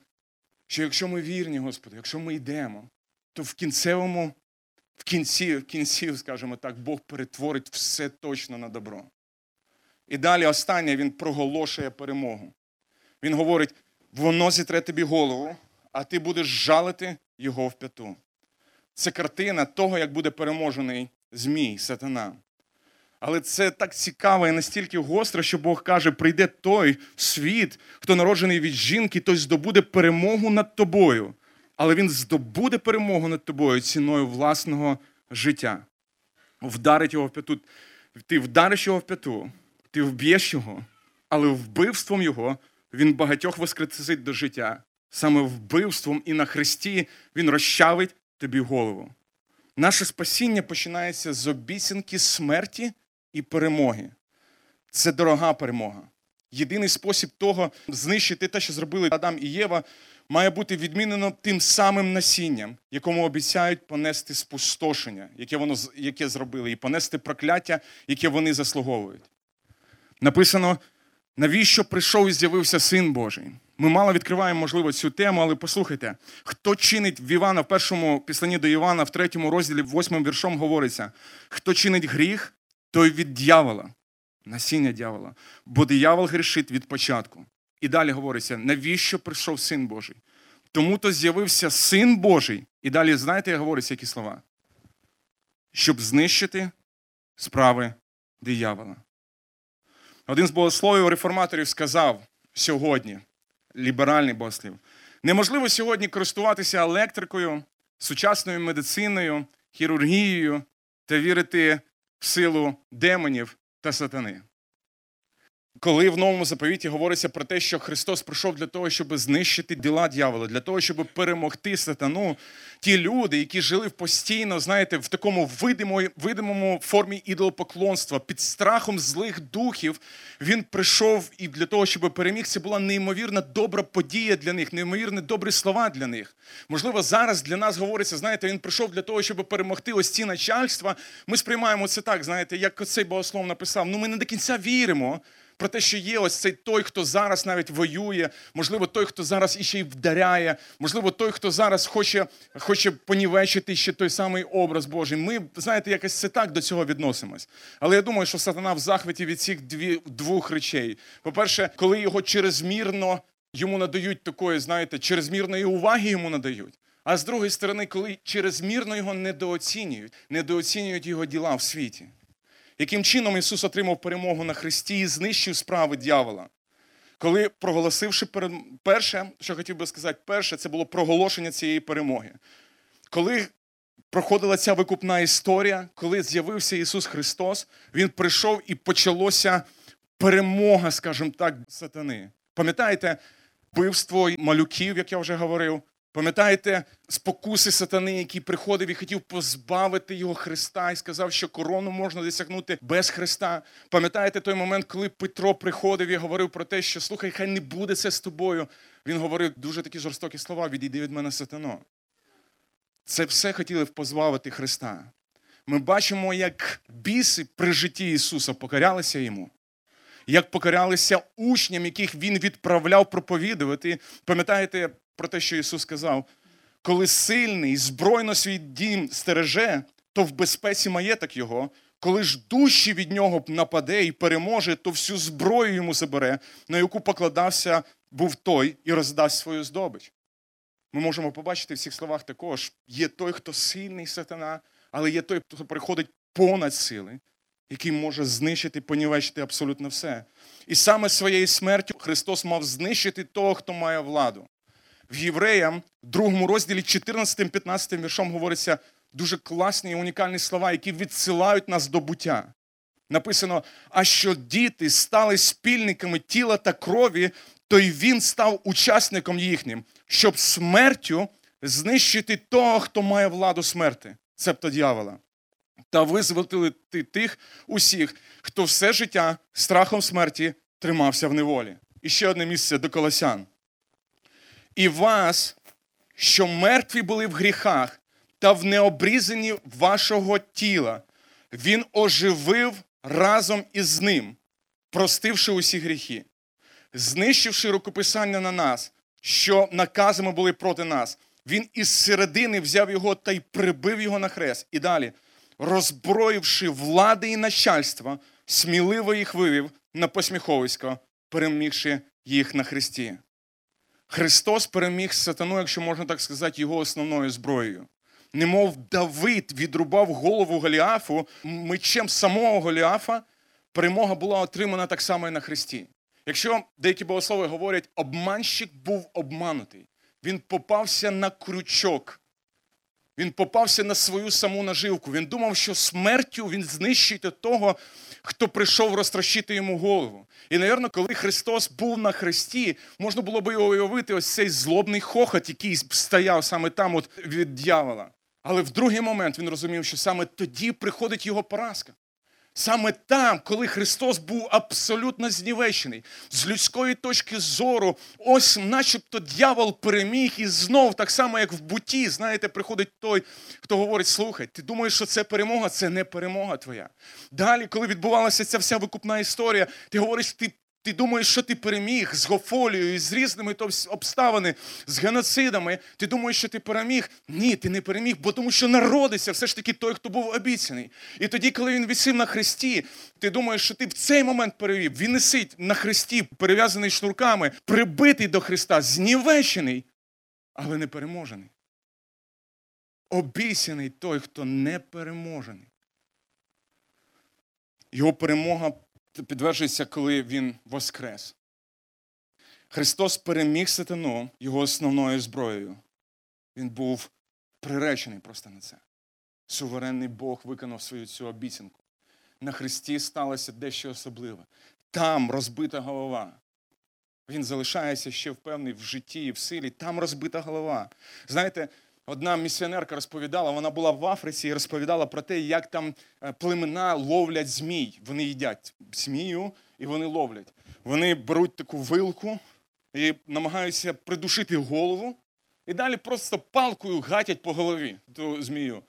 Speaker 1: що якщо ми вірні, Господи, якщо ми йдемо, то в кінцевому, в кінці, в кінці, скажімо так, Бог перетворить все точно на добро. І далі останнє він проголошує перемогу. Він говорить: воно зітре тобі голову, а ти будеш жалити його в п'яту. Це картина того, як буде переможений Змій, сатана. Але це так цікаво і настільки гостро, що Бог каже: прийде той світ, хто народжений від жінки, той здобуде перемогу над тобою. Але він здобуде перемогу над тобою ціною власного життя. Вдарить його в п'яту. Ти вдариш його в п'яту, ти вб'єш його, але вбивством його він багатьох воскресить до життя. Саме вбивством і на хресті він розчавить тобі голову. Наше спасіння починається з обіцянки смерті і перемоги. Це дорога перемога. Єдиний спосіб того знищити те, що зробили Адам і Єва, має бути відмінено тим самим насінням, якому обіцяють понести спустошення, яке воно яке зробили, і понести прокляття, яке вони заслуговують. Написано, навіщо прийшов і з'явився Син Божий? Ми мало відкриваємо, можливо, цю тему, але послухайте, хто чинить в Івана в першому післанні до Івана, в третьому розділі, восьмим віршом говориться: хто чинить гріх, той від дьявола, насіння дьявола, бо диявол грішить від початку. І далі говориться, навіщо прийшов Син Божий? Тому то з'явився Син Божий. І далі, знаєте, говориться які слова? Щоб знищити справи диявола. Один з богословів реформаторів сказав сьогодні, ліберальний богослів, неможливо сьогодні користуватися електрикою, сучасною медициною, хірургією та вірити в силу демонів та сатани. Коли в новому заповіті говориться про те, що Христос прийшов для того, щоб знищити діла дьявола, для того, щоб перемогти сатану, ті люди, які жили постійно, знаєте, в такому видимому, видимому формі ідолопоклонства, під страхом злих духів, він прийшов і для того, щоб переміг, це була неймовірна добра подія для них, неймовірні добрі слова для них. Можливо, зараз для нас говориться, знаєте, він прийшов для того, щоб перемогти ось ці начальства. Ми сприймаємо це так, знаєте, як оцей богослов написав. Ну, ми не до кінця віримо про те, що є ось цей той, хто зараз навіть воює, можливо, той, хто зараз іще й вдаряє, можливо, той, хто зараз хоче хоче понівечити ще той самий образ Божий. Ми, знаєте, якось це так до цього відносимось. Але я думаю, що сатана в захваті від цих дві, двох речей. По-перше, коли його черезмірно йому надають такої, знаєте, черезмірної уваги йому надають. А з другої сторони, коли черезмірно його недооцінюють, недооцінюють його діла в світі яким чином Ісус отримав перемогу на Христі і знищив справи дьявола. Коли проголосивши перше, що хотів би сказати, перше, це було проголошення цієї перемоги. Коли проходила ця викупна історія, коли з'явився Ісус Христос, Він прийшов і почалося перемога, скажімо так, сатани. Пам'ятаєте, вбивство малюків, як я вже говорив, Пам'ятаєте спокуси сатани, який приходив і хотів позбавити його Христа і сказав, що корону можна досягнути без Христа. Пам'ятаєте той момент, коли Петро приходив і говорив про те, що слухай, хай не буде це з тобою. Він говорив дуже такі жорстокі слова: відійди від мене сатано. Це все хотіли позбавити Христа. Ми бачимо, як біси при житті Ісуса покорялися йому. Як покорялися учням, яких він відправляв проповідувати. Пам'ятаєте, про те, що Ісус сказав, коли сильний, збройно свій дім стереже, то в безпеці маєток його. Коли ж дужче від нього нападе і переможе, то всю зброю йому забере, на яку покладався був той і роздасть свою здобич. Ми можемо побачити в цих словах також: є той, хто сильний сатана, але є той, хто приходить понад сили, який може знищити, понівечити абсолютно все. І саме своєю смертю Христос мав знищити того, хто має владу. В Євреям, другому розділі 14-15 віршом говориться дуже класні і унікальні слова, які відсилають нас до буття. Написано: а що діти стали спільниками тіла та крові, то й він став учасником їхнім, щоб смертю знищити того, хто має владу смерти, цебто дьявола, та визволити тих усіх, хто все життя страхом смерті тримався в неволі. І ще одне місце до колосян. І вас, що мертві були в гріхах та в необрізанні вашого тіла, він оживив разом із ним, простивши усі гріхи, знищивши рукописання на нас, що наказами були проти нас. Він із середини взяв його та й прибив його на хрест. І далі, розброївши влади і начальства, сміливо їх вивів на посміховисько, перемігши їх на хресті. Христос переміг сатану, якщо можна так сказати, його основною зброєю. Немов Давид відрубав голову Голіафу мечем самого Голіафа, перемога була отримана так само і на Христі. Якщо деякі богослови говорять, обманщик був обманутий, він попався на крючок, він попався на свою саму наживку. Він думав, що смертю він знищить того, хто прийшов розтрощити йому голову. І, напевно, коли Христос був на хресті, можна було би його уявити ось цей злобний хохот, який стояв саме там от від дьявола. Але в другий момент він розумів, що саме тоді приходить його поразка. Саме там, коли Христос був абсолютно знівечений, з людської точки зору, ось начебто дьявол переміг, і знов, так само, як в буті, знаєте, приходить той, хто говорить: слухай, ти думаєш, що це перемога, це не перемога твоя. Далі, коли відбувалася ця вся викупна історія, ти говориш, ти ти думаєш, що ти переміг з Гофолією, з різними обставини, з геноцидами. Ти думаєш, що ти переміг? Ні, ти не переміг, бо тому що народився все ж таки той, хто був обіцяний. І тоді, коли він висів на хресті, ти думаєш, що ти в цей момент перевів. Він висить на хресті, перев'язаний шнурками, прибитий до Христа, знівечений, але не переможений. Обіцяний той, хто не переможений. Його перемога підтверджується, коли Він воскрес. Христос переміг сатану його основною зброєю. Він був приречений просто на це. Суверенний Бог виконав свою цю обіцянку. На Христі сталося дещо особливе. Там розбита голова. Він залишається ще впевнений в житті і в силі. Там розбита голова. Знаєте, Одна місіонерка розповідала, вона була в Африці і розповідала про те, як там е, племена ловлять змій. Вони їдять змію і вони ловлять. Вони беруть таку вилку і намагаються придушити голову, і далі просто палкою гатять по голові ту змію.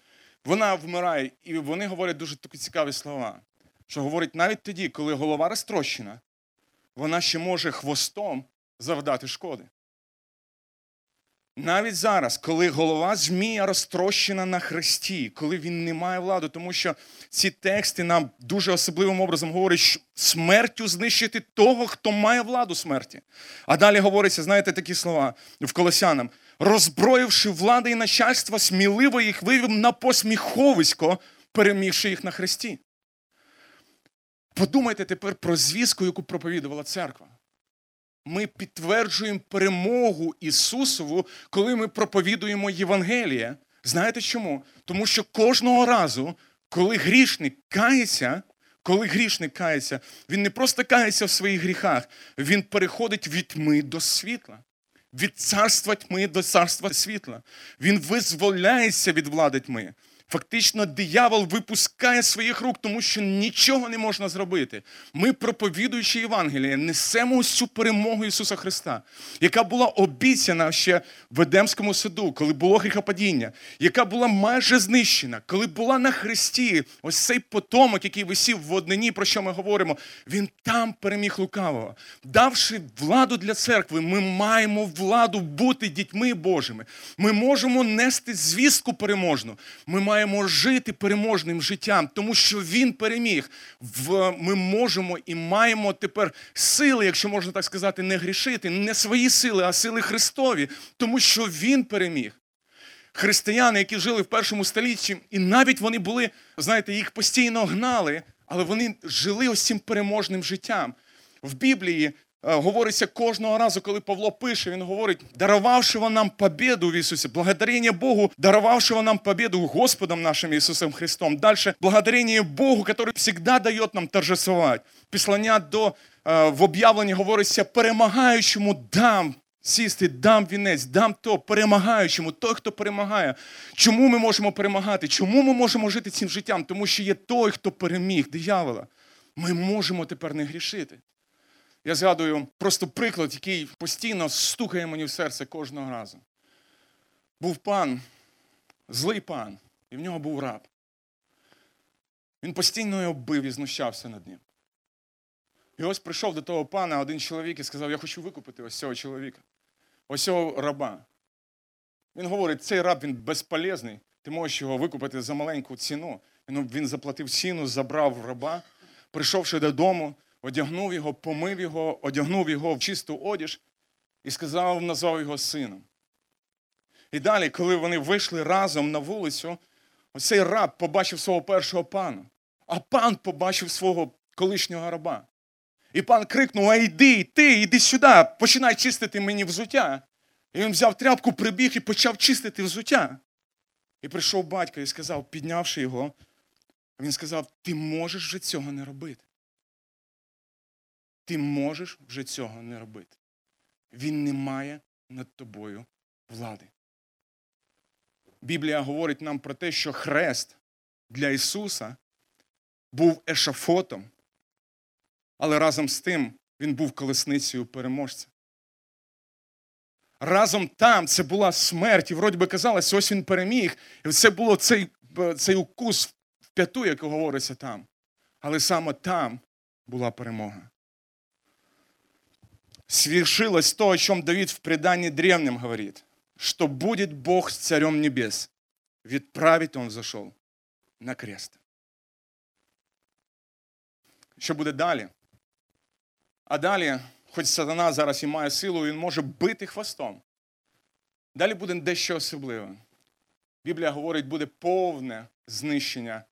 Speaker 1: Вона вмирає, і вони говорять дуже такі цікаві слова. Що говорять, навіть тоді, коли голова розтрощена, вона ще може хвостом завдати шкоди. Навіть зараз, коли голова Змія розтрощена на хресті, коли він не має влади, тому що ці тексти нам дуже особливим образом говорять, що смертю знищити того, хто має владу смерті. А далі говориться, знаєте, такі слова в Колосянам, розброївши влади і начальства, сміливо їх вивів на посміховисько, перемігши їх на хресті. Подумайте тепер про звістку, яку проповідувала церква ми підтверджуємо перемогу Ісусову, коли ми проповідуємо Євангеліє. Знаєте чому? Тому що кожного разу, коли грішник кається, коли грішник кається, він не просто кається в своїх гріхах, він переходить від тьми до світла, від царства тьми до царства світла. Він визволяється від влади тьми. Фактично, диявол випускає своїх рук, тому що нічого не можна зробити. Ми, проповідуючи Євангеліє, несемо ось цю перемогу Ісуса Христа, яка була обіцяна ще в Едемському саду, коли було гріхопадіння, яка була майже знищена, коли була на Христі, ось цей потомок, який висів в однині, про що ми говоримо, він там переміг лукавого. Давши владу для церкви, ми маємо владу бути дітьми Божими. Ми можемо нести звістку переможну. Ми маємо маємо жити переможним життям, тому що Він переміг. Ми можемо і маємо тепер сили, якщо можна так сказати, не грішити, не свої сили, а сили Христові, тому що Він переміг. християни, які жили в першому столітті, і навіть вони були, знаєте, їх постійно гнали, але вони жили ось цим переможним життям. В Біблії говориться кожного разу, коли Павло пише, він говорить, дарувавши нам побіду в Ісусі, благодарення Богу, дарувавши нам побіду Господом нашим Ісусом Христом. Далі благодарення Богу, який завжди дає нам торжествувати. Післання до е, в об'явленні говориться, перемагаючому дам. Сісти, дам вінець, дам то, перемагаючому, той, хто перемагає. Чому ми можемо перемагати? Чому ми можемо жити цим життям? Тому що є той, хто переміг диявола. Ми можемо тепер не грішити. Я згадую просто приклад, який постійно стукає мені в серце кожного разу. Був пан, злий пан, і в нього був раб. Він постійно його бив і знущався над ним. І ось прийшов до того пана один чоловік і сказав: Я хочу викупити ось цього чоловіка, ось цього раба. Він говорить, цей раб він безполезний, ти можеш його викупити за маленьку ціну. Він заплатив ціну, забрав раба, прийшовши додому, одягнув його, помив його, одягнув його в чисту одіж і сказав, назвав його сином. І далі, коли вони вийшли разом на вулицю, цей раб побачив свого першого пана, а пан побачив свого колишнього раба. І пан крикнув: А йди, ти, йди сюди, починай чистити мені взуття. І він взяв тряпку, прибіг і почав чистити взуття. І прийшов батько і сказав, піднявши його, він сказав: Ти можеш вже цього не робити. Ти можеш вже цього не робити. Він не має над тобою влади. Біблія говорить нам про те, що хрест для Ісуса був ешафотом, але разом з тим він був колесницею переможця. Разом там це була смерть, і вроді би казалось, ось він переміг. І це було цей цей укус в п'яту, як говориться там. Але саме там була перемога свершилось то, о чем Давид в предании древнем говорит, что будет Бог с царем небес. Ведь править он зашел на крест. Що буде далі? А далі, хоч сатана зараз і має силу, він може бити хвостом. Далі буде дещо особливе. Біблія говорить, буде повне знищення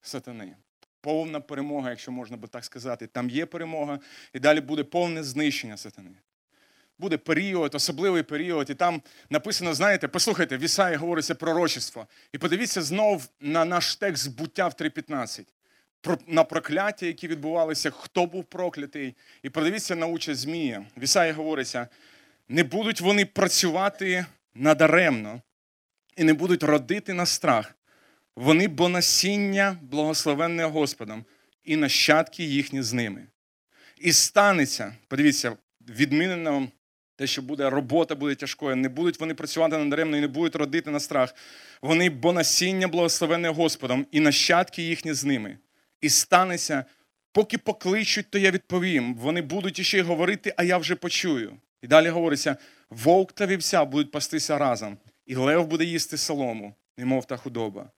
Speaker 1: сатани повна перемога, якщо можна би так сказати. Там є перемога, і далі буде повне знищення сатани. Буде період, особливий період, і там написано, знаєте, послухайте, в Ісаї говориться пророчество. І подивіться знов на наш текст буття в 3.15. Про, на прокляття, які відбувалися, хто був проклятий. І подивіться на участь Змія. В Ісаї говориться, не будуть вони працювати надаремно і не будуть родити на страх, вони бо насіння благословенне Господом, і нащадки їхні з ними. І станеться, подивіться, відмінено те, що буде робота буде тяжкою, не будуть вони працювати надаремно і не будуть родити на страх. Вони бо насіння благословенне Господом, і нащадки їхні з ними. І станеться, поки покличуть, то я відповім. Вони будуть іще говорити, а я вже почую. І далі говориться: вовк та вівця будуть пастися разом, і лев буде їсти солому, немов та худоба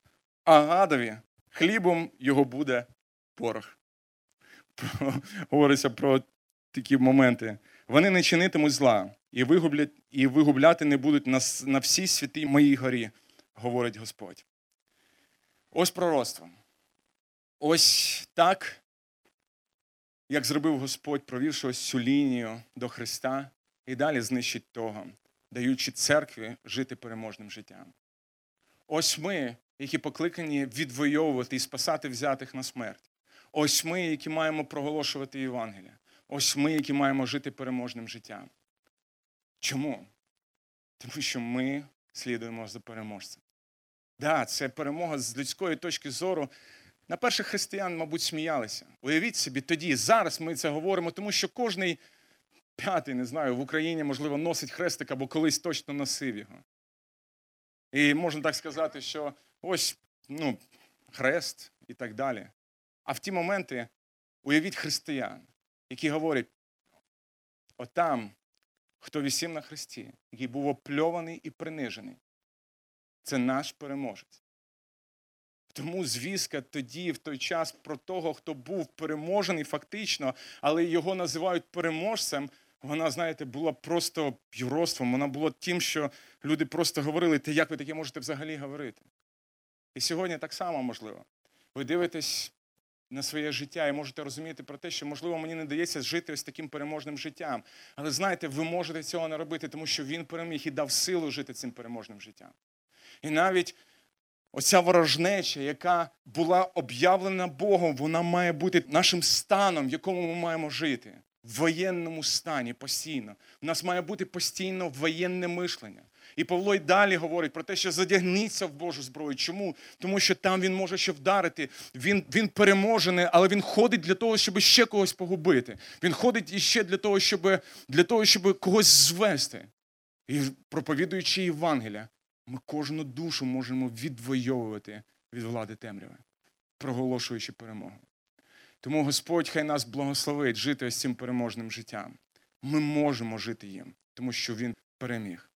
Speaker 1: а гадові хлібом його буде порох. Говориться про такі моменти. Вони не чинитимуть зла і вигублять, і вигубляти не будуть на, на всій святій моїй горі, говорить Господь. Ось пророцтво. Ось так, як зробив Господь, провівши ось цю лінію до Христа, і далі знищить того, даючи церкві жити переможним життям. Ось ми які покликані відвоювати і спасати взятих на смерть. Ось ми, які маємо проголошувати Євангелія. Ось ми, які маємо жити переможним життям. Чому? Тому що ми слідуємо за переможцем. Так, да, це перемога з людської точки зору. На перших християн, мабуть, сміялися. Уявіть собі, тоді, зараз ми це говоримо, тому що кожний п'ятий, не знаю, в Україні, можливо, носить хрестик або колись точно носив його. І можна так сказати, що ось ну, хрест і так далі. А в ті моменти уявіть християн, які говорять: отам, хто вісів на хресті, який був опльований і принижений, це наш переможець. Тому звістка тоді, в той час, про того, хто був переможений фактично, але його називають переможцем, вона, знаєте, була просто юродством, вона була тим, що люди просто говорили, та як ви таке можете взагалі говорити? І сьогодні так само можливо. Ви дивитесь на своє життя і можете розуміти про те, що, можливо, мені не дається жити ось таким переможним життям. Але знаєте, ви можете цього не робити, тому що він переміг і дав силу жити цим переможним життям. І навіть оця ворожнеча, яка була об'явлена Богом, вона має бути нашим станом, в якому ми маємо жити. В воєнному стані постійно. У нас має бути постійно воєнне мишлення. І Павло й далі говорить про те, що задягніться в Божу зброю. Чому? Тому що там він може ще вдарити. Він, він переможений, але він ходить для того, щоб ще когось погубити. Він ходить іще для того, щоб, для того, щоб когось звести. І проповідуючи Євангелія, ми кожну душу можемо відвоювати від влади темряви, проголошуючи перемогу. Тому Господь хай нас благословить жити ось цим переможним життям. Ми можемо жити їм, тому що Він переміг.